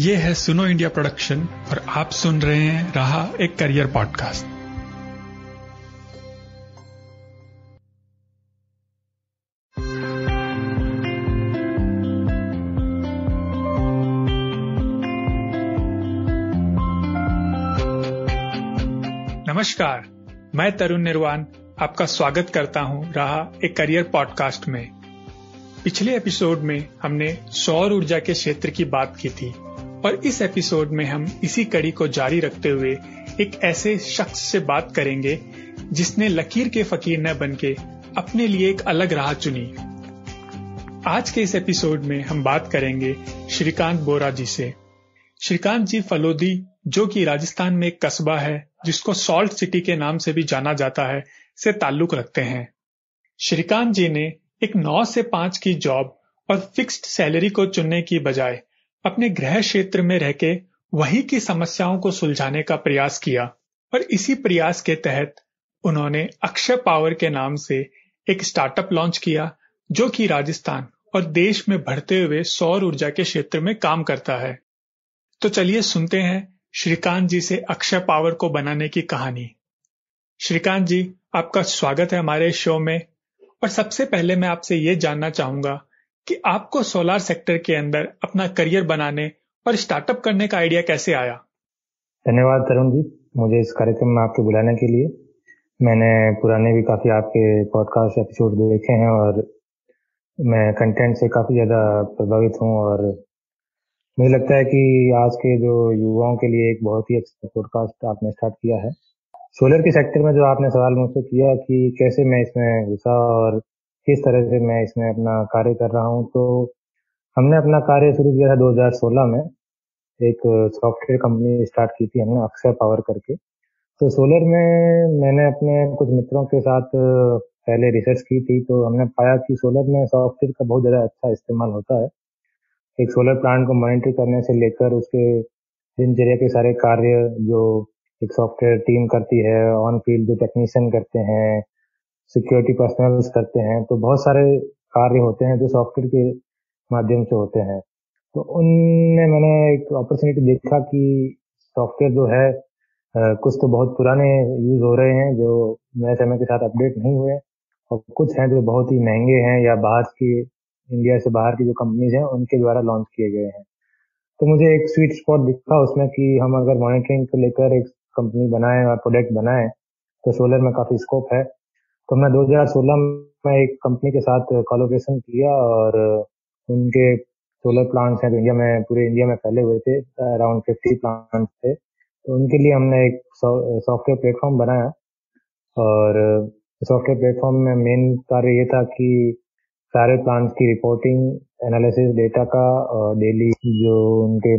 ये है सुनो इंडिया प्रोडक्शन और आप सुन रहे हैं रहा एक करियर पॉडकास्ट। नमस्कार, मैं तरुण निर्वाण, आपका स्वागत करता हूँ रहा एक करियर पॉडकास्ट में। पिछले एपिसोड में हमने सौर ऊर्जा के क्षेत्र की बात की थी। और इस एपिसोड में हम इसी कड़ी को जारी रखते हुए एक ऐसे शख्स से बात करेंगे, जिसने लकीर के फकीर न बन के अपने लिए एक अलग राह चुनी। आज के इस एपिसोड में हम बात करेंगे श्रीकांत बोरा जी से। श्रीकांत जी फलोदी, जो कि राजस्थान में एक कस्बा है, जिसको सॉल्ट सिटी के नाम से भी जाना जाता है, से ताल्लुक रखते हैं। श्रीकांत जी ने एक नौ से पाँच की जॉब और फिक्स्ड सैलरी को चुनने की बजाय अपने गृह क्षेत्र में रह के वहीं की समस्याओं को सुलझाने का प्रयास किया और इसी प्रयास के तहत उन्होंने अक्षय पावर के नाम से एक स्टार्टअप लॉन्च किया, जो कि राजस्थान और देश में बढ़ते हुए सौर ऊर्जा के क्षेत्र में काम करता है। तो चलिए सुनते हैं श्रीकांत जी से अक्षय पावर को बनाने की कहानी। श्रीकांत जी, आपका स्वागत है हमारे शो में। और सबसे पहले मैं आपसे ये जानना चाहूँगा कि आपको सोलार सेक्टर के अंदर अपना करियर बनाने और स्टार्टअप करने का आइडिया कैसे आया? धन्यवाद तरुण जी, मुझे इस कार्यक्रम में आपको बुलाने के लिए। मैंने पुराने भी काफ़ी आपके पॉडकास्ट एपिसोड देखे हैं और मैं कंटेंट से काफ़ी ज़्यादा प्रभावित हूँ और मुझे लगता है कि आज के जो युवाओं के लिए एक बहुत ही अच्छा पॉडकास्ट आपने स्टार्ट किया है। सोलर के सेक्टर में जो आपने सवाल मुझसे किया कि कैसे मैं इसमें घुसा और किस तरह से मैं इसमें अपना कार्य कर रहा हूँ तो हमने अपना कार्य शुरू किया था 2016 में। एक सॉफ्टवेयर कंपनी स्टार्ट की थी हमने, अक्षय पावर करके। तो सोलर में मैंने अपने कुछ मित्रों के साथ पहले रिसर्च की थी तो हमने पाया कि सोलर में सॉफ्टवेयर का बहुत ज़्यादा अच्छा इस्तेमाल होता है। एक सोलर प्लांट को मॉनिटर करने से लेकर उसके दिनचर्या के सारे कार्य जो एक सॉफ्टवेयर टीम करती है ऑन फ़ील्ड जो टेक्नीशियन करते हैं सिक्योरिटी पर्सनल करते हैं तो बहुत सारे कार्य होते हैं जो सॉफ्टवेयर के माध्यम से होते हैं। तो उनने मैंने एक अपॉर्चुनिटी देखा कि सॉफ्टवेयर जो है कुछ तो बहुत पुराने यूज़ हो रहे हैं, जो नए समय के साथ अपडेट नहीं हुए, और कुछ हैं जो बहुत ही महँगे हैं या बाहर की इंडिया से बाहर की जो कंपनीज़ हैं, उनके द्वारा लॉन्च किए गए हैं। तो मुझे एक स्वीट स्पॉट दिखा उसमें कि हम अगर मॉनिटरिंग को लेकर एक कंपनी बनाएँ और प्रोडक्ट बनाएँ तो सोलर में काफ़ी स्कोप है। तो मैं 2016 में एक कंपनी के साथ कोलोब्रेशन किया और उनके सोलर प्लांट्स हैं इंडिया में, पूरे इंडिया में फैले हुए थे अराउंड फिफ्टी प्लांट्स थे। तो उनके लिए हमने एक सॉफ्टवेयर प्लेटफॉर्म बनाया और सॉफ्टवेयर प्लेटफॉर्म में मेन कार्य ये था कि सारे प्लांट्स की रिपोर्टिंग एनालिसिस डेटा का और डेली जो उनके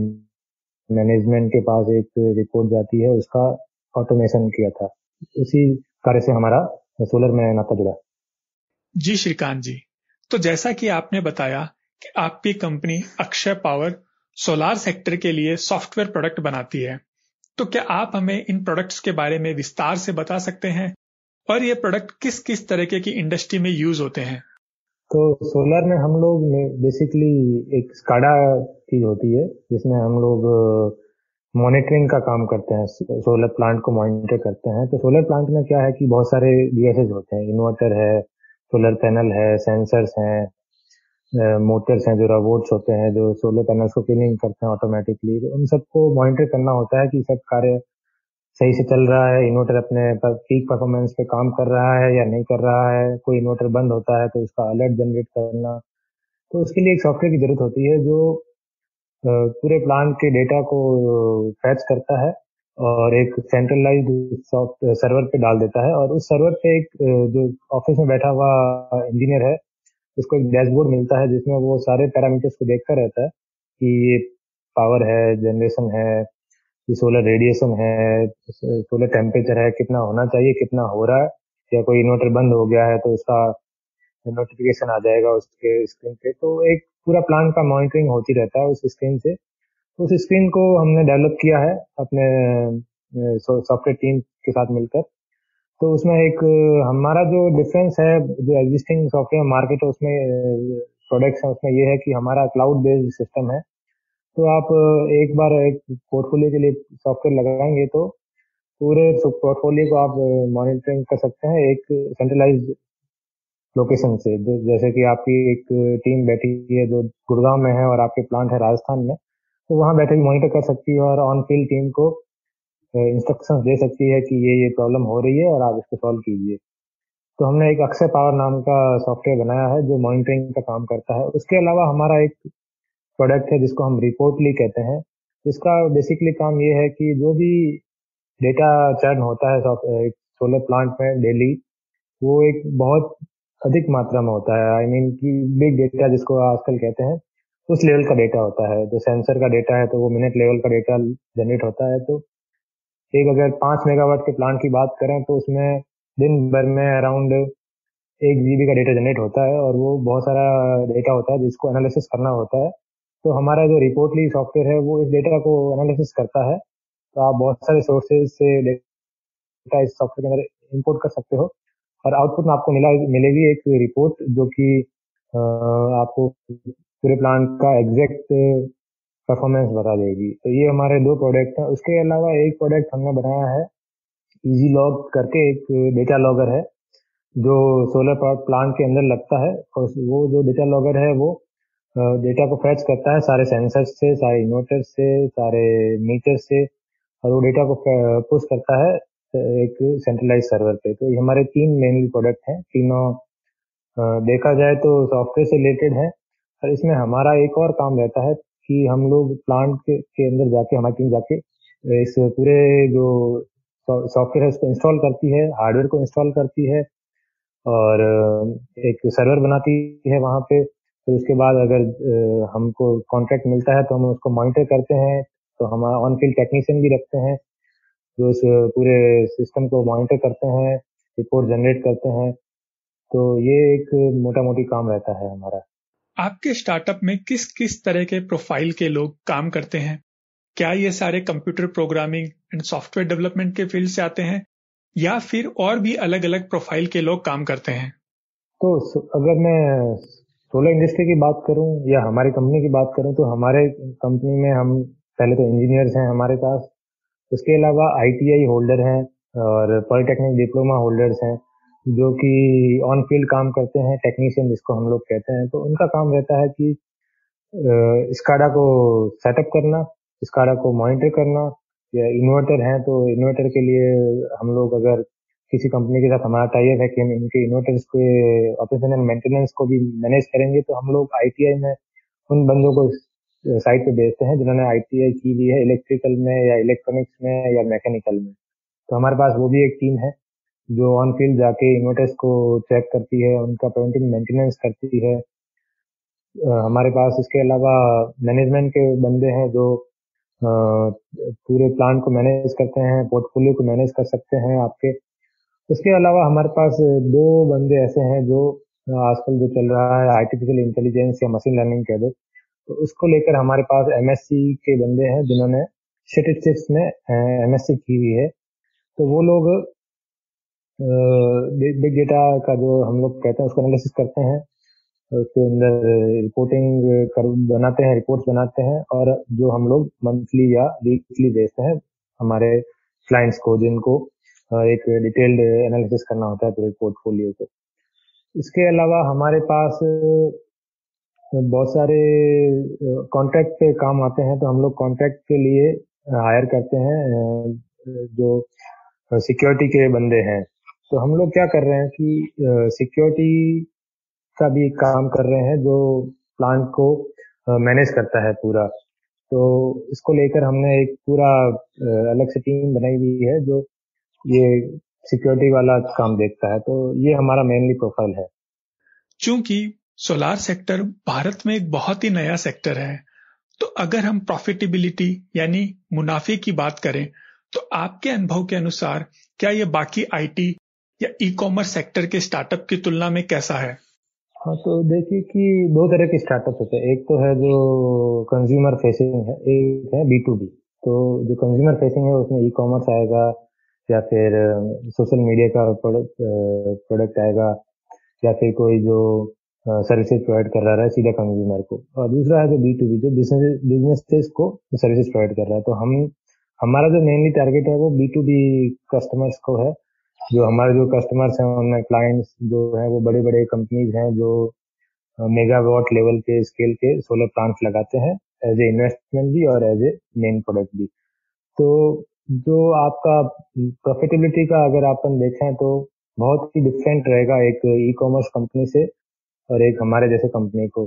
मैनेजमेंट के पास एक रिपोर्ट जाती है, उसका ऑटोमेशन किया था। उसी कार्य से हमारा सोलर में नाता जुड़ा। जी श्रीकांत जी। तो जैसा कि आपने बताया कि आपकी company Akshay power solar sector के लिए सॉफ्टवेयर प्रोडक्ट बनाती है तो क्या आप हमें इन प्रोडक्ट्स के बारे में विस्तार से बता सकते हैं? और ये प्रोडक्ट किस किस तरीके की इंडस्ट्री में यूज़ होते हैं? तो सोलर में हम लोग बेसिकली एक स्काडा चीज़ होती है जिसमें हम लोग मॉनिटरिंग का काम करते हैं सोलर प्लांट को मॉनिटर करते हैं। तो सोलर प्लांट में क्या है कि बहुत सारे डिवाइसेज होते हैं। इन्वर्टर है सोलर पैनल है सेंसर्स हैं मोटर्स हैं जो रोबोट्स होते हैं, जो सोलर पैनल्स को क्लीनिंग करते हैं ऑटोमेटिकली तो उन सबको मॉनिटर करना होता है कि सब कार्य सही से चल रहा है। इन्वर्टर अपने पीक परफॉर्मेंस पे काम कर रहा है या नहीं कर रहा है। कोई इन्वर्टर बंद होता है तो उसका अलर्ट जनरेट करना। तो उसके लिए एक सॉफ्टवेयर की ज़रूरत होती है जो पूरे प्लांट के डेटा को फैच करता है और एक सेंट्रलाइज सर्वर पे डाल देता है। और उस सर्वर पे एक जो ऑफ़िस में बैठा हुआ इंजीनियर है, उसको एक डैशबोर्ड मिलता है जिसमें वो सारे पैरामीटर्स को देखता रहता है कि ये पावर है जनरेशन है, ये सोलर रेडिएशन है सोलर टेम्परेचर है, कितना होना चाहिए, कितना हो रहा है, या कोई इन्वर्टर बंद हो गया है तो उसका नोटिफिकेशन आ जाएगा उसके स्क्रीन पे। तो एक पूरा प्लान का मॉनिटरिंग होती रहता है उस स्क्रीन से। उस स्क्रीन को हमने डेवलप किया है अपने सॉफ्टवेयर टीम के साथ मिलकर। तो उसमें एक, हमारा जो डिफरेंस है, जो एग्जिस्टिंग सॉफ्टवेयर मार्केट है, उसमें प्रोडक्ट्स है, उसमें ये है कि हमारा क्लाउड बेस्ड सिस्टम है। तो आप एक बार एक पोर्टफोलियो के लिए सॉफ्टवेयर लगाएँगे तो पूरे पोर्टफोलियो को आप मॉनिटरिंग कर सकते हैं। एक सेंट्रलाइज लोकेशन से। जैसे कि आपकी एक टीम बैठी है जो गुड़गांव में है और आपके प्लांट है राजस्थान में तो वहाँ बैठे भी मॉनिटर कर सकती है और ऑन फ़ील्ड टीम को इंस्ट्रक्शन दे सकती है कि ये ये प्रॉब्लम हो रही है और आप इसको सॉल्व कीजिए। तो हमने एक अक्षय पावर नाम का सॉफ्टवेयर बनाया है जो मॉनिटरिंग का काम करता है। उसके अलावा हमारा एक प्रोडक्ट है जिसको हम रिपोर्टली कहते हैं। जिसका बेसिकली काम ये है कि जो भी डेटा चर्न होता है सोलर प्लांट में डेली वो एक बहुत अधिक मात्रा में होता है। आई I मीन mean कि बिग डेटा जिसको आजकल कहते हैं, उस लेवल का डेटा होता है। जो सेंसर का डेटा है तो वो मिनट लेवल का डेटा जनरेट होता है। तो एक अगर पाँच मेगावाट के प्लांट की बात करें तो उसमें दिन भर में अराउंड एक जीबी का डेटा जनरेट होता है और वो बहुत सारा डेटा होता है जिसको एनालिसिस करना होता है। तो हमारा जो रिपोर्टली सॉफ्टवेयर है, वो इस डेटा को एनालिसिस करता है। तो आप बहुत सारे सोर्सेज से डेटा इस सॉफ्टवेयर के अंदर इम्पोर्ट कर सकते हो। और आउटपुट में आपको मिला, मिलेगी एक रिपोर्ट जो कि आपको पूरे प्लांट का एग्जैक्ट परफॉर्मेंस बता देगी। तो ये हमारे दो प्रोडक्ट हैं। उसके अलावा एक प्रोडक्ट हमने बनाया है इजी लॉग करके एक डेटा लॉगर है, जो सोलर प्लांट के अंदर लगता है। और वो जो डेटा लॉगर है, वो डेटा को फैच करता है सारे सेंसर से, सारे इन्वर्टर से, सारे मीटर से, और वो डेटा को पुश करता है। एक सेंट्रलाइज सर्वर पे। तो ये हमारे तीन मेनली प्रोडक्ट हैं तीनों देखा जाए तो सॉफ्टवेयर से रिलेटेड है। और इसमें हमारा एक और काम रहता है कि हम लोग प्लांट के, के अंदर जाके हमारी टीम जाके इस पूरे जो सॉफ्टवेयर है उसको इंस्टॉल करती है हार्डवेयर को इंस्टॉल करती है और एक सर्वर बनाती है वहाँ पे। फिर तो उसके बाद अगर हमको कॉन्ट्रैक्ट मिलता है तो हम उसको मॉनिटर करते हैं। तो हम ऑन फ़ील्ड टेक्नीशियन भी रखते हैं। जो उस पूरे सिस्टम को मॉनिटर करते हैं रिपोर्ट जनरेट करते हैं तो ये एक मोटा मोटी काम रहता है हमारा। आपके स्टार्टअप में किस किस तरह के प्रोफ़ाइल के लोग काम करते हैं? क्या ये सारे computer programming and software development के फ़ील्ड से आते हैं? या फिर और भी अलग अलग प्रोफ़ाइल के लोग काम करते हैं? तो अगर मैं सोलर इंडस्ट्री की बात करूँ या हमारी कंपनी की बात करूँ तो हमारे कंपनी में हम पहले तो इंजीनियर्स हैं हमारे पास उसके अलावा आईटीआई होल्डर हैं और पॉलिटेक्निक डिप्लोमा होल्डर्स हैं, जो कि ऑन फ़ील्ड काम करते हैं टेक्नीशियन जिसको हम लोग कहते हैं। तो उनका काम रहता है कि स्काडा को सेटअप करना स्काडा को मॉनिटर करना। या इन्वर्टर है तो इन्वर्टर के लिए हम लोग अगर किसी कंपनी के साथ हमारा टाइप है कि हम इनके इन्वर्टर्स के ऑपरेशन एंड मेंटेनेंस को भी मैनेज करेंगे तो हम लोग आईटीआई में उन बंदों को साइट पे बेचते हैं, जिन्होंने आईटीआई की हुई है इलेक्ट्रिकल में या इलेक्ट्रॉनिक्स में या मैकेनिकल में। तो हमारे पास वो भी एक टीम है, जो ऑन फ़ील्ड जाके इन्वर्टर्स को चेक करती है, उनका प्रिवेंटिव मेंटेनेंस करती है। हमारे पास इसके अलावा मैनेजमेंट के बंदे हैं, जो पूरे प्लांट को मैनेज करते हैं पोर्टफोलियो को मैनेज कर सकते हैं आपके। उसके अलावा हमारे पास दो बंदे ऐसे हैं, जो आजकल जो चल रहा है आर्टिफिशियल इंटेलिजेंस या मशीन लर्निंग कह दो। तो उसको लेकर हमारे पास एमएससी के बंदे हैं जिन्होंने स्टेटिस्टिक्स में एमएससी की हुई है। तो वो लोग बिग डेटा का जो हम लोग कहते हैं, उसको एनालिसिस करते हैं। उसके अंदर रिपोर्टिंग कर, बनाते हैं रिपोर्ट्स बनाते हैं और जो हम लोग मंथली या वीकली भेजते हैं, हमारे क्लाइंट्स को, जिनको एक डिटेल्ड एनालिसिस करना होता है पूरे पोर्टफोलियो को। इसके अलावा हमारे पास बहुत सारे कॉन्ट्रैक्ट पे काम आते हैं तो हम लोग कॉन्ट्रैक्ट के लिए हायर करते हैं जो सिक्योरिटी के बंदे हैं। तो हम लोग क्या कर रहे हैं कि सिक्योरिटी का भी काम कर रहे हैं, जो प्लांट को मैनेज करता है पूरा। तो इसको लेकर हमने एक पूरा अलग से टीम बनाई हुई है, जो ये सिक्योरिटी वाला काम देखता है। तो ये हमारा मेनली प्रोफ़ाइल है। चूँकि सोलार सेक्टर भारत में एक बहुत ही नया सेक्टर है। तो अगर हम प्रॉफिटेबिलिटी यानी मुनाफे की बात करें तो आपके अनुभव के अनुसार क्या ये बाकी आईटी या ई कॉमर्स सेक्टर के स्टार्टअप की तुलना में कैसा है? हाँ तो देखिए कि दो तरह के स्टार्टअप होते हैं। एक तो है जो कंज्यूमर फेसिंग है, एक है बी टू बी तो जो कंज्यूमर फेसिंग है, उसमें ई कॉमर्स आएगा या फिर सोशल मीडिया का प्रोडक्ट आएगा या फिर कोई जो सर्विसेज़ प्रोवाइड कर रहा है सीधा कंज्यूमर को। और दूसरा है जो बी टू बी जो बिज़नेस बिज़नेस को सर्विसेज़ प्रोवाइड कर रहा है। तो हम, हमारा जो मेनली टारगेट है वो बी टू बी कस्टमर्स को है। जो हमारे जो कस्टमर्स हैं, उनमें क्लाइंट्स जो है, वो बड़े बड़े कंपनीज़ हैं जो मेगावाट लेवल के स्केल के सोलर प्लांट्स लगाते हैं एज ए इन्वेस्टमेंट भी और एज ए मेन प्रोडक्ट भी। तो जो आपका प्रॉफिटेबिलिटी का अगर अपन देखें तो बहुत ही डिफरेंट रहेगा एक ई कॉमर्स कंपनी से। और एक हमारे जैसे कंपनी को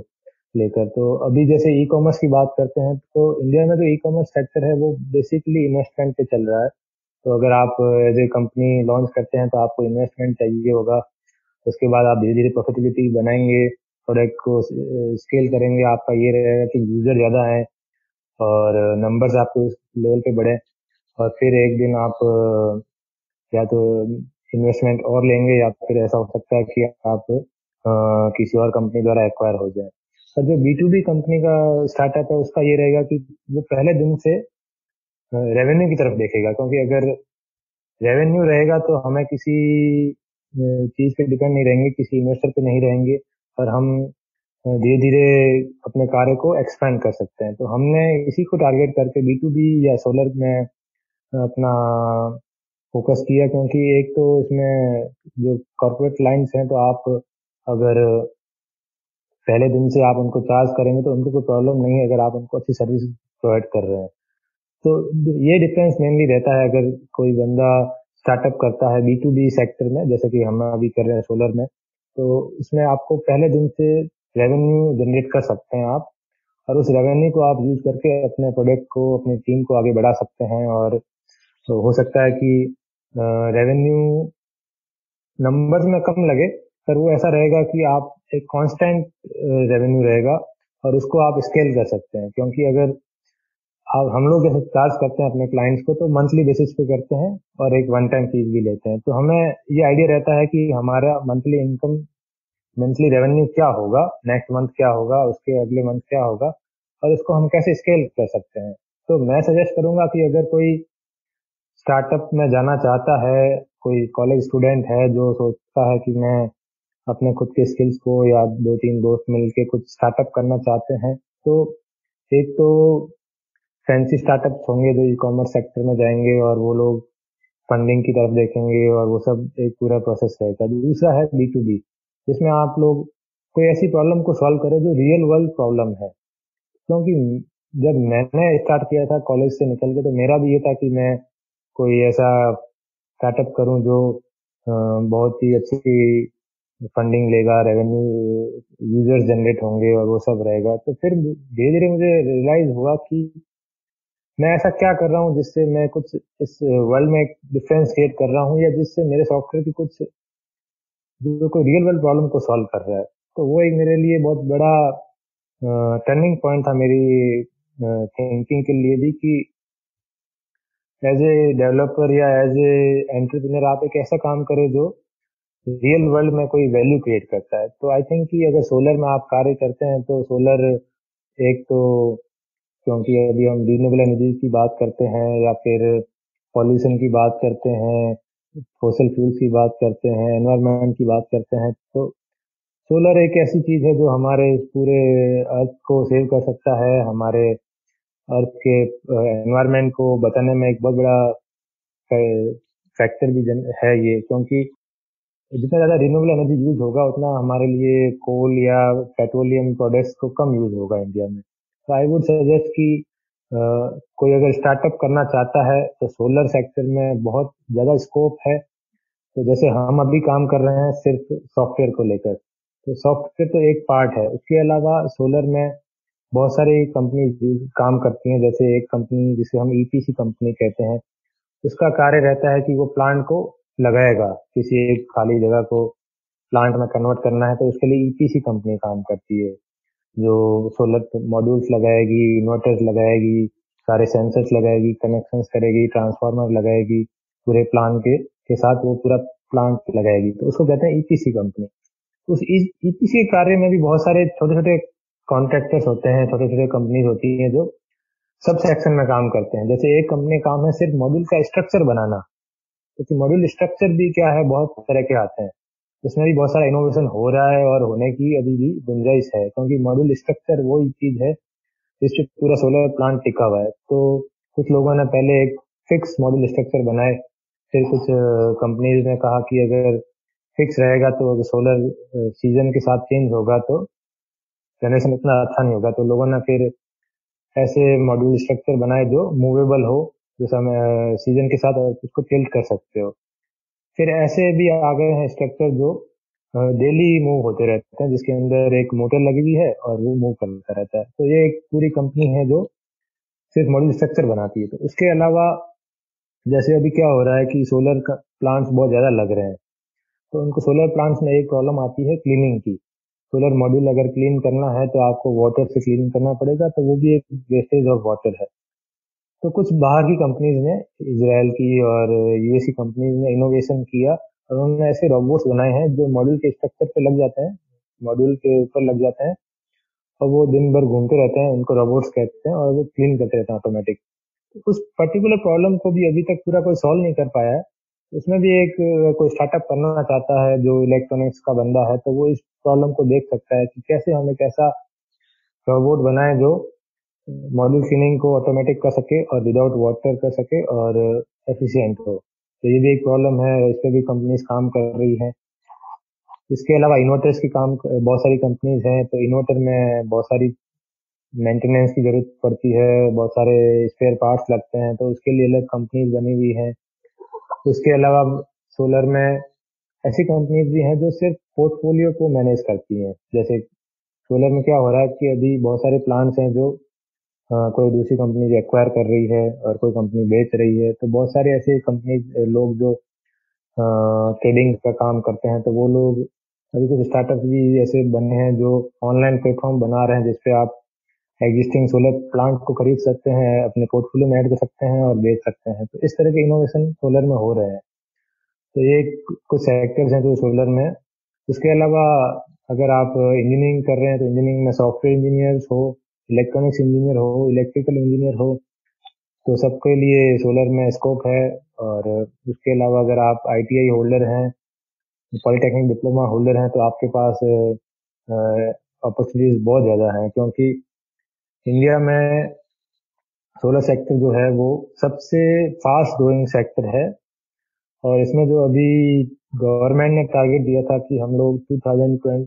लेकर। तो अभी जैसे ई कॉमर्स की बात करते हैं तो इंडिया में जो ई कॉमर्स सेक्टर है, वो बेसिकली इन्वेस्टमेंट पे चल रहा है। तो अगर आप एज ए कंपनी लॉन्च करते हैं तो आपको इन्वेस्टमेंट चाहिए होगा। उसके बाद आप धीरे धीरे प्रॉफिटेबिलिटी बनाएँगे प्रोडक्ट को स्केल करेंगे। आपका ये रहेगा कि यूज़र ज़्यादा है और नंबर्स आपके उस लेवल पे बढ़े। और फिर एक दिन आप या तो इन्वेस्टमेंट और लेंगे, या फिर ऐसा हो सकता है कि आप किसी और कंपनी द्वारा एक्वायर हो जाए। और जो बी टू बी कंपनी का स्टार्टअप है, उसका ये रहेगा कि वो पहले दिन से रेवेन्यू की तरफ़ देखेगा। क्योंकि अगर रेवेन्यू रहेगा तो हमें किसी चीज़ पे डिपेंड नहीं रहेंगे, किसी इन्वेस्टर पे नहीं रहेंगे और हम धीरे धीरे अपने कार्य को एक्सपेंड कर सकते हैं। तो हमने इसी को टारगेट करके बी टू बी या सोलर में अपना फोकस किया, क्योंकि एक तो इसमें जो कॉर्पोरेट लाइंस हैं तो आप अगर पहले दिन से आप उनको चार्ज करेंगे तो उनको कोई प्रॉब्लम नहीं है अगर आप उनको अच्छी सर्विस प्रोवाइड कर रहे हैं। तो ये डिफरेंस मेनली रहता है अगर कोई बंदा स्टार्टअप करता है बी टू बी सेक्टर में, जैसे कि हम अभी कर रहे हैं सोलर में तो उसमें आपको पहले दिन से रेवेन्यू जनरेट कर सकते हैं आप और उस रेवेन्यू को आप यूज़ करके अपने प्रोडक्ट को, अपनी टीम को आगे बढ़ा सकते हैं और तो हो सकता है कि रेवेन्यू नंबर्स में कम लगे पर वो ऐसा रहेगा कि आप एक कांस्टेंट रेवेन्यू रहेगा और उसको आप स्केल कर सकते हैं। क्योंकि अगर आप, हम लोग जैसे चार्ज करते हैं अपने क्लाइंट्स को तो मंथली बेसिस पे करते हैं और एक वन टाइम फ़ीस भी लेते हैं। तो हमें ये आइडिया रहता है कि हमारा मंथली इनकम मंथली रेवेन्यू क्या होगा नेक्स्ट मंथ क्या होगा, उसके अगले मंथ क्या होगा, और उसको हम कैसे स्केल कर सकते हैं। तो मैं सजेस्ट करूँगा कि अगर कोई स्टार्टअप में जाना चाहता है, कोई कॉलेज स्टूडेंट है जो सोचता है कि मैं अपने खुद के स्किल्स को या दो तीन दोस्त मिलके कुछ स्टार्टअप करना चाहते हैं तो एक तो फैंसी स्टार्टअप होंगे जो ई कॉमर्स सेक्टर में जाएँगे और वो लोग फंडिंग की तरफ़ देखेंगे और वो सब एक पूरा प्रोसेस रहेगा। दूसरा है बी टू बी जिसमें आप लोग कोई ऐसी प्रॉब्लम को सॉल्व करें जो रियल वर्ल्ड प्रॉब्लम है। क्योंकि जब मैंने स्टार्ट किया था कॉलेज से निकल के तो मेरा भी ये था कि मैं कोई ऐसा स्टार्टअप करूँ जो बहुत ही अच्छी फंडिंग लेगा रेवेन्यू यूज़र्स जनरेट होंगे और वो सब रहेगा। तो फिर धीरे धीरे मुझे रियलाइज़ हुआ कि मैं ऐसा क्या कर रहा हूँ जिससे मैं कुछ इस वर्ल्ड में एक डिफरेंस क्रिएट कर रहा हूँ या जिससे मेरे सॉफ्टवेयर की कुछ, जो कोई रियल वर्ल्ड प्रॉब्लम को सॉल्व कर रहा है। तो वो एक मेरे लिए बहुत बड़ा टर्निंग पॉइंट था मेरी थिंकिंग के लिए भी कि एज ए डेवलपर या एज ए एंटरप्रेन्योर आप एक ऐसा काम करें जो रियल वर्ल्ड में कोई वैल्यू क्रिएट करता है तो आई थिंक कि अगर सोलर में आप कार्य करते हैं तो सोलर एक तो क्योंकि अभी हम रिन्यूएबल एनर्जी की बात करते हैं, या फिर पॉल्यूशन की बात करते हैं फोसल फ्यूल्स की बात करते हैं एनवायरमेंट की बात करते हैं तो सोलर एक ऐसी चीज़ है जो हमारे पूरे अर्थ को सेव कर सकता है, हमारे अर्थ के एनवायरनमेंट को बचाने में एक बहुत बड़ा फैक्टर भी है ये, क्योंकि जितना ज़्यादा रिन्यूएबल एनर्जी यूज़ होगा, उतना हमारे लिए कोल या पेट्रोलियम प्रोडक्ट्स को कम यूज़ होगा इंडिया में। तो आई वुड सजेस्ट कि कोई अगर स्टार्टअप करना चाहता है तो सोलर सेक्टर में बहुत ज़्यादा स्कोप है। तो जैसे हम अभी काम कर रहे हैं सिर्फ़ सॉफ्टवेयर को लेकर। तो सॉफ्टवेयर तो एक पार्ट है। उसके अलावा सोलर में बहुत सारी कंपनी काम करती हैं। जैसे एक कंपनी जिसे हम ईपीसी e कंपनी कहते हैं। उसका कार्य रहता है कि वो प्लांट को लगाएगा, किसी एक खाली जगह को प्लांट में कन्वर्ट करना है तो उसके लिए ईपीसी e कंपनी काम करती है, जो सोलर मॉड्यूल्स लगाएगी इन्वर्टर्स लगाएगी, सारे सेंसर्स लगाएगी कनेक्शन करेगी ट्रांसफार्मर लगाएगी, पूरे प्लांट के के साथ वो पूरा प्लांट लगाएगी। तो उसको कहते हैं ईपीसी e कंपनी उस ईपीसी कार्य में भी बहुत सारे छोटे छोटे कॉन्ट्रैक्टर्स होते हैं छोटे छोटे कंपनीज़ होती हैं, जो सब सेक्शन में काम करते हैं। जैसे एक कंपनी काम है सिर्फ़ मॉड्यूल का स्ट्रक्चर बनाना। क्योंकि मॉड्यूल स्ट्रक्चर भी क्या है, बहुत तरह के आते हैं। उसमें भी बहुत सारा इनोवेशन हो रहा है और होने की अभी भी गुंजाइश है, क्योंकि मॉड्यूल स्ट्रक्चर वो ही चीज़ है जिस पे पूरा सोलर प्लांट टिका हुआ है। तो कुछ लोगों ने पहले एक फिक्स मॉड्यूल स्ट्रक्चर बनाए, फिर कुछ कंपनीज़ ने कहा कि अगर फिक्स रहेगा तो अगर सोलर सीज़न के साथ चेंज होगा तो जनरेशन इतना अच्छा नहीं होगा। तो लोगों ने फिर ऐसे मॉड्यूल स्ट्रक्चर बनाए जो मूवेबल हो जैसे समय सीज़न के साथ उसको टिल्ट कर सकते हो। फिर ऐसे भी आ गए हैं स्ट्रक्चर जो डेली मूव होते रहते हैं, जिसके अंदर एक मोटर लगी हुई है और वो मूव करता रहता है। तो ये एक पूरी कंपनी है जो सिर्फ़ मॉड्यूल स्ट्रक्चर बनाती है। तो उसके अलावा जैसे अभी क्या हो रहा है कि सोलर प्लांट्स बहुत ज़्यादा लग रहे हैं। तो उनको सोलर प्लांट्स में एक प्रॉब्लम आती है क्लीनिंग की। सोलर मॉड्यूल अगर क्लीन करना है तो आपको वाटर से क्लीन करना पड़ेगा तो वो भी एक वेस्टेज ऑफ़ वाटर है। तो कुछ बाहर की कंपनीज़ ने इसराइल की और यूएससी कंपनीज़ ने इनोवेशन किया और उन्होंने ऐसे रोबोट्स बनाए हैं जो मॉड्यूल के स्ट्रक्चर पे लग जाते हैं मॉड्यूल के ऊपर लग जाते हैं और वो दिन भर घूमते रहते हैं, उनको रोबोट्स कहते हैं और वो क्लीन करते रहते हैं ऑटोमेटिक उस पर्टिकुलर प्रॉब्लम को भी अभी तक पूरा कोई सॉल्व नहीं कर पाया है। उसमें भी एक, कोई स्टार्टअप करना चाहता है जो इलेक्ट्रॉनिक्स का बंदा है तो वो इस प्रॉब्लम को देख सकता है कि कैसे हम एक ऐसा रोबोट बनाए जो मॉड्यूल क्लीनिंग को ऑटोमेटिक कर सके और विदाउट वाटर कर सके और एफिशिएंट हो। तो ये भी एक प्रॉब्लम है, इस पर भी कंपनीज़ काम कर रही है। इसके अलावा इन्वर्टर्स की काम, बहुत सारी कंपनीज़ हैं तो इन्वर्टर में बहुत सारी मेंटेनेंस की ज़रूरत पड़ती है, बहुत सारे स्पेयर पार्ट्स लगते हैं तो उसके लिए अलग कंपनीज़ बनी हुई है। उसके अलावा सोलर में ऐसी कंपनीज़ भी हैं जो सिर्फ़ पोर्टफोलियो को मैनेज करती हैं। जैसे सोलर में क्या हो रहा है कि अभी बहुत सारे प्लांट्स हैं जो कोई दूसरी कंपनी एक्वायर कर रही है और कोई कंपनी बेच रही है तो बहुत सारे ऐसे कंपनी लोग जो ट्रेडिंग का काम करते हैं तो वो लोग, अभी कुछ स्टार्टअप भी ऐसे बने हैं जो ऑनलाइन प्लेटफॉर्म बना रहे हैं जिसपे आप एग्जिस्टिंग सोलर प्लांट को खरीद सकते हैं, अपने पोर्टफोलियो में ऐड कर सकते हैं और बेच सकते हैं। तो इस तरह के इनोवेशन सोलर में हो रहे हैं। तो ये कुछ सेक्टर्स हैं जो सोलर में। उसके अलावा, अगर आप इंजीनियरिंग कर रहे हैं तो इंजीनियरिंग में सॉफ्टवेयर इंजीनियर्स हो इलेक्ट्रॉनिक्स इंजीनियर हो, इलेक्ट्रिकल इंजीनियर हो तो सबके लिए सोलर में स्कोप है और उसके अलावा अगर आप आईटीआई होल्डर हैं, पॉलिटेक्निक डिप्लोमा होल्डर हैं तो आपके पास अपॉर्चुनिटीज़ बहुत ज़्यादा हैं क्योंकि इंडिया में सोलर सेक्टर जो है वो सबसे फास्ट ग्रोइंग सेक्टर है और इसमें जो अभी गवर्नमेंट ने टारगेट दिया था कि हम लोग 2020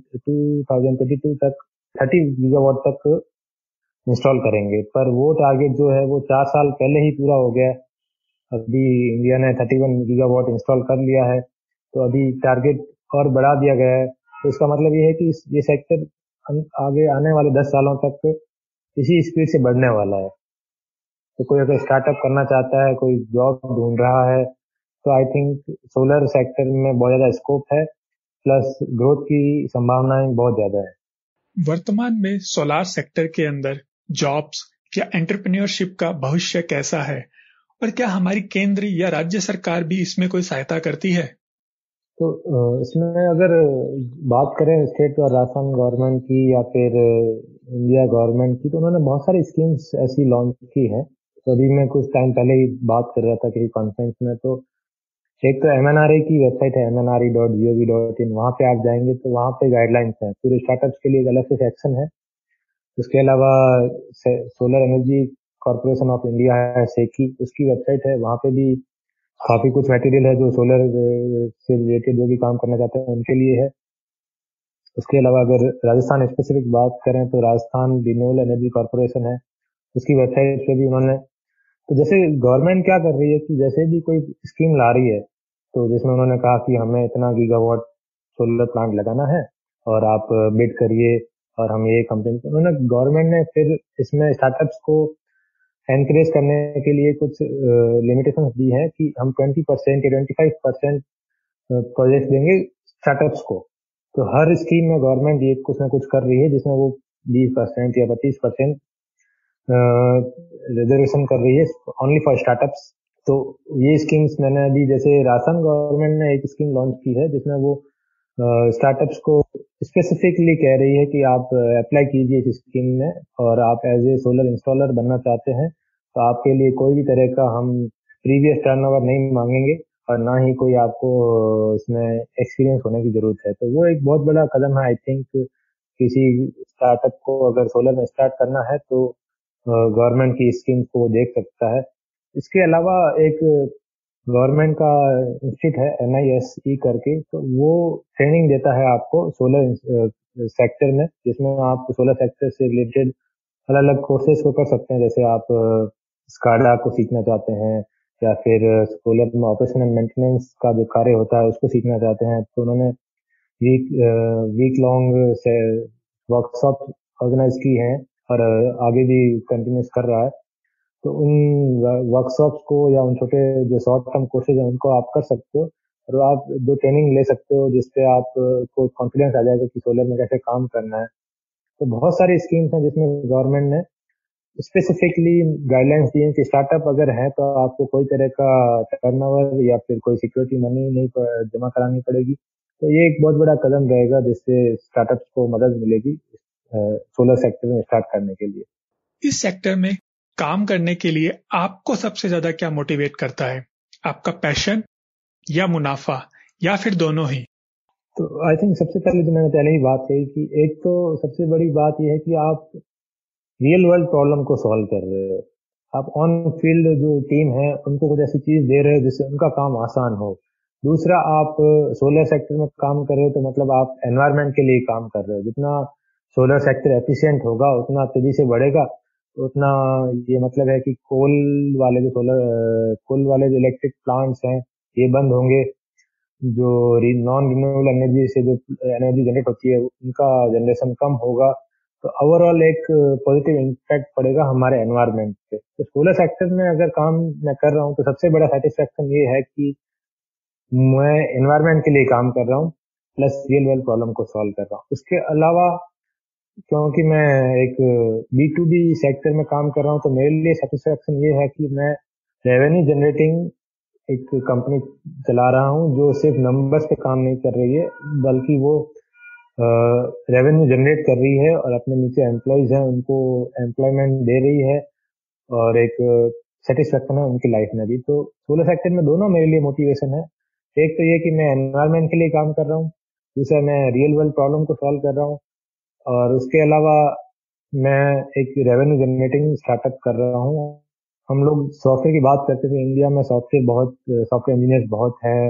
2022 तक 30 गीगावाट तक इंस्टॉल करेंगे। पर वो टारगेट जो है, वो चार साल पहले ही पूरा हो गया। अभी इंडिया ने थर्टी वन गीगावाट इंस्टॉल कर लिया है। तो अभी टारगेट और बढ़ा दिया गया है। तो इसका मतलब ये है कि ये सेक्टर आगे आने वाले दस सालों तक इसी स्पीड से बढ़ने वाला है। तो कोई अगर स्टार्टअप करना चाहता है, कोई जॉब ढूंढ रहा है तो आई थिंक सोलर सेक्टर में बहुत ज़्यादा स्कोप है। प्लस ग्रोथ की संभावनाएँ बहुत ज़्यादा है। वर्तमान में सोलार सेक्टर के अंदर जॉब्स या एंटरप्रेन्योरशिप का भविष्य कैसा है? और क्या हमारी केंद्र या राज्य सरकार भी इसमें कोई सहायता करती है? तो इसमें अगर बात करें स्टेट और राजस्थान गवर्नमेंट की या फिर इंडिया गवर्नमेंट की तो उन्होंने बहुत सारी स्कीम्स ऐसी लॉन्च की है। तो अभी मैं कुछ टाइम पहले ही बात कर रहा था किसी कॉन्फ्रेंस में तो एक तो एम की वेबसाइट है M N R E dot G O V dot in वहाँ पे आप जाएँगे तो वहाँ पे गाइडलाइंस है। पूरे स्टार्टअप्स के लिए एक अलग से सेक्शन है। उसके अलावा solar energy corporation of India है सेकी उसकी वेबसाइट है, वहाँ पे भी काफ़ी कुछ मटेरियल है जो सोलर से रिलेटेड जो भी काम करना चाहते हैं, उनके लिए है। उसके अलावा अगर राजस्थान स्पेसिफिक बात करें तो राजस्थान रिन्यूएबल एनर्जी कॉरपोरेशन है, उसकी वेबसाइट पे भी उन्होंने तो जैसे गवर्नमेंट क्या कर रही है कि जैसे भी कोई स्कीम ला रही है तो जिसमें उन्होंने कहा कि हमें इतना गीगावाट सोलर प्लांट लगाना है, और आप बिड करिए और हम ये कंपनी उन्होंने गवर्नमेंट ने फिर इसमें स्टार्टअप्स को एनकरेज करने के लिए कुछ लिमिटेशन दी है कि हम 20 परसेंट या 25 परसेंट प्रोजेक्ट देंगे स्टार्टअप्स को। तो हर स्कीम में गवर्नमेंट ये कुछ ना कुछ कर रही है, जिसमें वो 20 परसेंट या 25 परसेंट रिजर्वेशन कर रही है ओनली फॉर स्टार्टअप्स तो ये स्कीम्स मैंने अभी, जैसे राशन गवर्नमेंट ने एक स्कीम लॉन्च की है, जिसमें वो स्टार्टअप्स को स्पेसिफिकली कह रही है कि आप अप्लाई कीजिए इस स्कीम में और आप एज ए सोलर इंस्टॉलर बनना चाहते हैं तो आपके लिए कोई भी तरह का हम प्रीवियस टर्नओवर नहीं मांगेंगे और ना ही कोई आपको इसमें एक्सपीरियंस होने की ज़रूरत है। तो वो एक बहुत बड़ा कदम है आई थिंक किसी स्टार्टअप को अगर सोलर में स्टार्ट करना है तो गवर्नमेंट की स्कीम को देख सकता है। इसके अलावा एक गवर्नमेंट का इंस्टीट्यूट है एन आई एस ई करके तो वो ट्रेनिंग देता है आपको सोलर सेक्टर में, जिसमें आप सोलर सेक्टर से रिलेटेड अलग अलग कोर्सेज को कर सकते हैं, जैसे आप स्काडा को सीखना चाहते हैं, या फिर सोलर में ऑपरेशन एंड मेंटेनेंस का जो कार्य होता है, उसको सीखना चाहते हैं तो उन्होंने week week long workshop organise की हैं, और आगे भी कंटिन्यूस कर रहा है। तो उन वर्कशॉप्स को या उन छोटे जो शॉर्ट टर्म कोर्सेज हैं, उनको आप कर सकते हो। और आप जो ट्रेनिंग ले सकते हो जिससे आपको कॉन्फिडेंस आ जाएगा कि सोलर में कैसे काम करना है। तो बहुत सारी स्कीम्स हैं जिसमें गवर्नमेंट ने स्पेसिफिकली गाइडलाइंस दी हैं कि स्टार्टअप अगर है तो आपको कोई तरह का टर्नओवर या फिर कोई सिक्योरिटी मनी नहीं जमा करानी पड़ेगी। तो ये एक बहुत बड़ा कदम रहेगा जिससे स्टार्टअप्स को मदद मिलेगी सोलर सेक्टर में स्टार्ट करने के लिए। इस सेक्टर में काम करने के लिए आपको सबसे ज़्यादा क्या मोटिवेट करता है? आपका पैशन या मुनाफा, या फिर दोनों ही? तो आई थिंक सबसे पहले जो मैंने पहले ही बात कही कि एक तो सबसे बड़ी बात यह है कि आप रियल वर्ल्ड प्रॉब्लम को सॉल्व कर रहे हो। आप ऑन फ़ील्ड जो टीम है, उनको कुछ ऐसी चीज़ दे रहे हो जिससे उनका काम आसान हो। दूसरा, आप सोलर सेक्टर में काम कर रहे हो तो मतलब आप एनवायरमेंट के लिए काम कर रहे हो। जितना सोलर सेक्टर एफिशिएंट होगा, उतना तेज़ी से बढ़ेगा। उतना ये मतलब है कि कोल वाले जो सोलर कोल वाले जो इलेक्ट्रिक प्लांट्स हैं, ये बंद होंगे। जो नॉन रिन्यूएबल एनर्जी से जो एनर्जी जनरेट होती है, उनका जनरेशन कम होगा। तो ओवरऑल एक पॉजिटिव इम्पैक्ट पड़ेगा हमारे एनवायरमेंट पे। तो सोलर सेक्टर में अगर काम मैं कर रहा हूँ तो सबसे बड़ा सेटिस्फेक्शन ये है कि मैं एनवायरमेंट के लिए काम कर रहा हूँ प्लस रियल वर्ल्ड प्रॉब्लम को सॉल्व कर रहा हूँ। उसके अलावा क्योंकि मैं एक बी टू बी सेक्टर में काम कर रहा हूँ तो मेरे लिए सेटिस्फेक्शन ये है कि मैं रेवेन्यू जनरेटिंग एक कंपनी चला रहा हूँ, जो सिर्फ़ नंबर्स पे काम नहीं कर रही है, बल्कि वो रेवेन्यू जनरेट कर रही है और अपने नीचे एम्प्लॉयज़ हैं, उनको एम्प्लॉयमेंट दे रही है और एक सेटिस्फेक्शन है उनकी लाइफ में भी। तो सोलर सेक्टर में दोनों मेरे लिए मोटिवेशन है। एक तो ये कि मैं एनवायरमेंट के लिए काम कर रहा हूँ, दूसरा मैं रियल वर्ल्ड प्रॉब्लम को सॉल्व कर रहा हूँ और उसके अलावा मैं एक रेवेन्यू जनरेटिंग स्टार्टअप कर रहा हूँ। हम लोग सॉफ्टवेयर की बात करते थे इंडिया में सॉफ्टवेयर बहुत सॉफ्टवेयर इंजीनियर्स बहुत हैं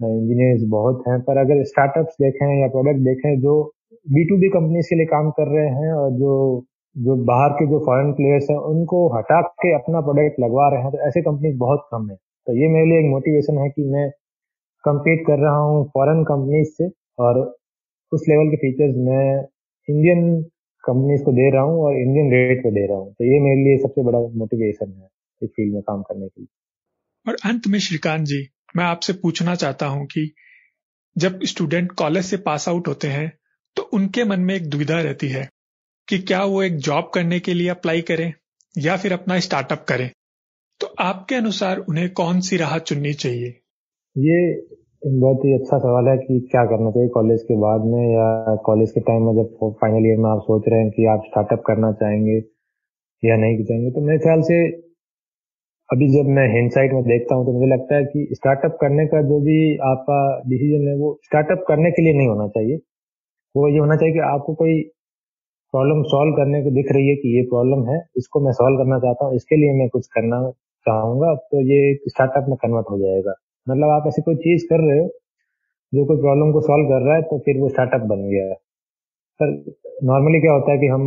इंजीनियर्स बहुत हैं, पर अगर स्टार्टअप्स देखें या प्रोडक्ट देखें जो बी टू बी कंपनीज़ के लिए काम कर रहे हैं और जो जो बाहर के जो फॉरेन प्लेयर्स हैं, उनको हटा के अपना प्रोडक्ट लगवा रहे हैं तो ऐसे कंपनीज़ बहुत कम है। तो ये मेरे लिए एक मोटिवेशन है कि मैं कंपीट कर रहा हूँ फॉरेन कंपनीज़ से और उस लेवल के फीचर्स मैं इंडियन कंपनीज़ को दे रहा हूँ और इंडियन रेट पे दे रहा हूँ। तो ये मेरे लिए सबसे बड़ा मोटिवेशन है इस फ़ील्ड में काम करने के लिए। और अंत में श्रीकांत जी मैं आपसे पूछना चाहता हूँ कि जब स्टूडेंट कॉलेज से पास आउट होते हैं तो उनके मन में एक दुविधा रहती है कि क्या वो एक जॉब करने के लिए अप्लाई करें या फिर अपना स्टार्टअप करें? तो आपके अनुसार उन्हें कौन सी राह चुननी चाहिए? ये बहुत ही अच्छा सवाल है कि क्या करना चाहिए कॉलेज के बाद में या कॉलेज के टाइम में जब फाइनल ईयर में आप सोच रहे हैं कि आप स्टार्टअप करना चाहेंगे या नहीं चाहेंगे। तो मेरे ख्याल से अभी जब मैं हिंडसाइट में देखता हूँ तो मुझे लगता है कि स्टार्टअप करने का जो भी आपका डिसीज़न है वो स्टार्टअप करने के लिए नहीं होना चाहिए। वो ये होना चाहिए कि आपको कोई प्रॉब्लम सॉल्व करने को दिख रही है कि ये प्रॉब्लम है, इसको मैं सॉल्व करना चाहता हूँ, इसके लिए मैं कुछ करना चाहूँगा तो ये स्टार्टअप में कन्वर्ट हो जाएगा। मतलब आप ऐसी कोई चीज़ कर रहे हो, जो कोई प्रॉब्लम को सॉल्व कर रहा है तो फिर वो स्टार्टअप बन गया है। सर नॉर्मली क्या होता है कि हम,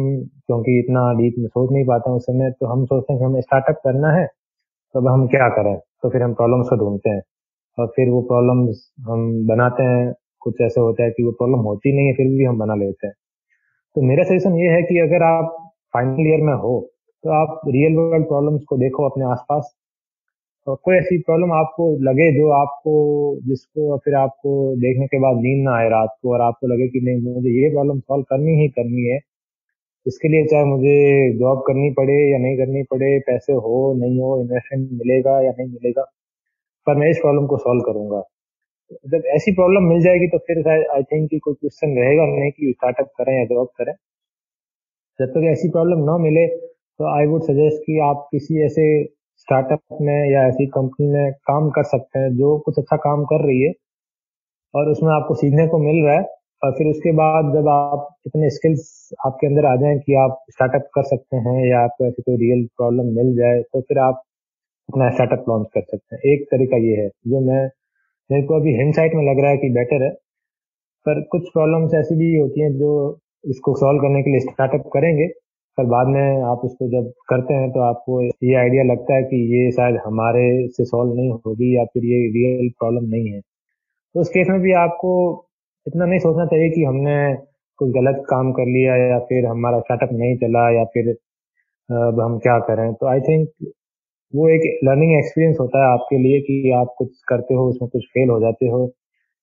क्योंकि इतना डीप में सोच नहीं पाते उस समय तो हम सोचते हैं कि हमें स्टार्टअप करना है तो अब हम क्या करें? तो फिर हम प्रॉब्लम्स को ढूंढते हैं। और फिर वो प्रॉब्लम्स हम बनाते हैं, कुछ ऐसे होता है कि वो प्रॉब्लम होती नहीं है, फिर भी हम बना लेते हैं। तो मेरा सजेशन ये है कि अगर आप फाइनल ईयर में हो तो आप रियल वर्ल्ड प्रॉब्लम्स को देखो अपने आसपास कोई ऐसी प्रॉब्लम आपको लगे जो आपको, जिसको फिर आपको देखने के बाद नींद ना आए रात को और आपको लगे कि नहीं, मुझे ये प्रॉब्लम सॉल्व करनी ही करनी है। इसके लिए चाहे मुझे जॉब करनी पड़े या नहीं करनी पड़े, पैसे हो, नहीं हो इन्वेस्टमेंट मिलेगा या नहीं मिलेगा, पर मैं इस प्रॉब्लम को सॉल्व करूँगा। जब ऐसी प्रॉब्लम मिल जाएगी तो फिर आई थिंक कि कोई क्वेश्चन रहेगा नहीं कि स्टार्टअप करें या जॉब करें। जब तक तो ऐसी प्रॉब्लम ना मिले तो आई वुड सजेस्ट कि आप किसी ऐसे स्टार्टअप में या ऐसी कंपनी में काम कर सकते हैं, जो कुछ अच्छा काम कर रही है और उसमें आपको सीखने को मिल रहा है और फिर उसके बाद जब आप इतने स्किल्स आपके अंदर आ जाएँ कि आप स्टार्टअप कर सकते हैं या आपको ऐसी कोई रियल प्रॉब्लम मिल जाए तो फिर आप अपना स्टार्टअप लॉन्च कर सकते हैं। एक तरीका ये है, जो मैं, मेरे को अभी हिंडसाइट में लग रहा है कि बेटर है, पर कुछ प्रॉब्लम्स ऐसी भी होती हैं जो इसको सॉल्व करने के लिए स्टार्टअप करेंगे पर बाद में आप उसको जब करते हैं तो आपको ये आइडिया लगता है कि ये शायद हमारे से सॉल्व नहीं होगी या फिर ये रियल प्रॉब्लम नहीं है। तो उस केस में भी आपको इतना नहीं सोचना चाहिए कि हमने कुछ गलत काम कर लिया या फिर हमारा स्टार्टअप नहीं चला या फिर अब हम क्या करें। तो आई थिंक वो एक लर्निंग एक्सपीरियंस होता है आपके लिए कि आप कुछ करते हो, उसमें कुछ फेल हो जाते हो,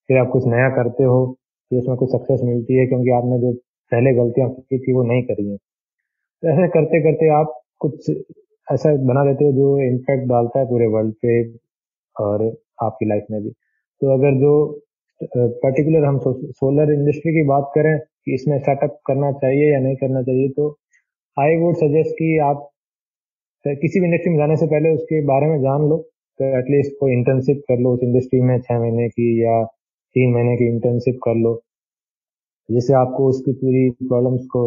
फिर आप कुछ नया करते हो, फिर उसमें कुछ सक्सेस मिलती है क्योंकि आपने जो पहले गलतियाँ की थी वो नहीं करी है। ऐसे करते करते आप कुछ ऐसा बना देते हो जो इम्पैक्ट डालता है पूरे वर्ल्ड पे और आपकी लाइफ में भी। तो अगर जो पर्टिकुलर हम सोलर इंडस्ट्री की बात करें कि इसमें स्टार्टअप करना चाहिए या नहीं करना चाहिए तो आई वुड सजेस्ट कि आप किसी भी इंडस्ट्री में जाने से पहले उसके बारे में जान लो। तो एटलीस्ट कोई इंटर्नशिप कर लो उस इंडस्ट्री में छह महीने की या तीन महीने की इंटर्नशिप कर लो। जिससे आपको उसकी पूरी प्रॉब्लम्स को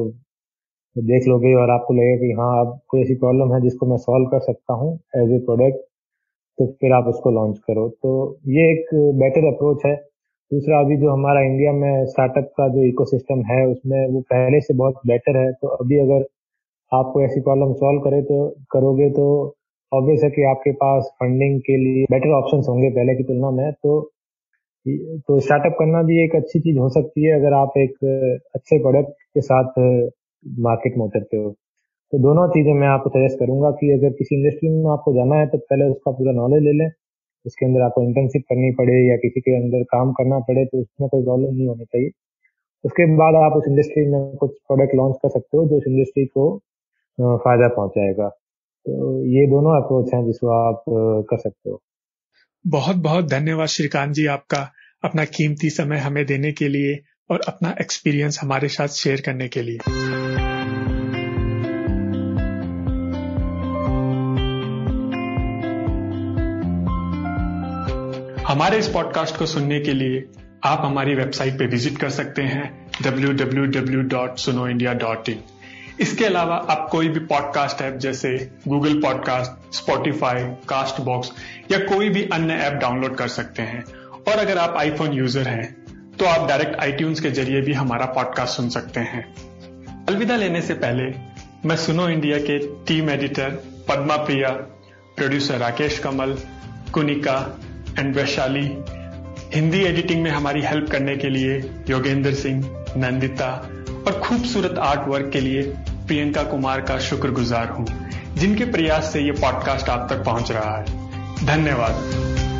देख लोगे और आपको लगेगा कि हाँ अब कोई ऐसी प्रॉब्लम है जिसको मैं सॉल्व कर सकता हूँ एज ए प्रोडक्ट तो फिर आप उसको लॉन्च करो। तो ये एक बेटर अप्रोच है। दूसरा, अभी जो हमारा इंडिया में स्टार्टअप का जो इकोसिस्टम है, उसमें वो पहले से बहुत बेटर है। तो अभी अगर आप कोई ऐसी प्रॉब्लम सॉल्व करे तो करोगे तो ऑब्वियस है कि आपके पास फंडिंग के लिए बेटर ऑप्शन होंगे पहले की तुलना में। तो तो स्टार्टअप करना भी एक अच्छी चीज़ हो सकती है अगर आप एक अच्छे प्रोडक्ट के साथ मार्केट में उतरते हो। तो दोनों चीज़ें मैं आपको सजेस्ट करूँगा कि अगर किसी इंडस्ट्री में आपको जाना है तो पहले उसका पूरा नॉलेज ले लें। उसके अंदर आपको इंटर्नशिप करनी पड़े या किसी के अंदर काम करना पड़े तो उसमें कोई प्रॉब्लम नहीं होनी चाहिए। उसके बाद आप उस इंडस्ट्री में कुछ प्रोडक्ट लॉन्च कर सकते हो, जो उस इंडस्ट्री को फ़ायदा पहुंचाएगा। तो ये दोनों अप्रोच हैं जिसको आप कर सकते हो। बहुत बहुत धन्यवाद श्रीकांत जी आपका अपना कीमती समय हमें देने के लिए और अपना एक्सपीरियंस हमारे साथ शेयर करने के लिए। हमारे इस पॉडकास्ट को सुनने के लिए आप हमारी वेबसाइट पे विज़िट कर सकते हैं www.sunoindia.in इसके अलावा आप कोई भी पॉडकास्ट ऐप जैसे Google podcast Spotify Castbox या कोई भी अन्य ऐप डाउनलोड कर सकते हैं। और अगर आप आईफोन यूज़र हैं तो आप डायरेक्ट आईट्यून्स के ज़रिए भी हमारा पॉडकास्ट सुन सकते हैं। अलविदा लेने से पहले मैं सुनो इंडिया के team editor Padma Priya producer Rakesh Kamal, Kunika and Vaishali, Hindi editing में हमारी हेल्प करने के लिए योगेंद्र सिंह, नंदिता और खूबसूरत आर्ट वर्क के लिए प्रियंका कुमार का शुक्रगुजार हूँ, जिनके प्रयास से ये पॉडकास्ट आप तक पहुँच रहा है। धन्यवाद।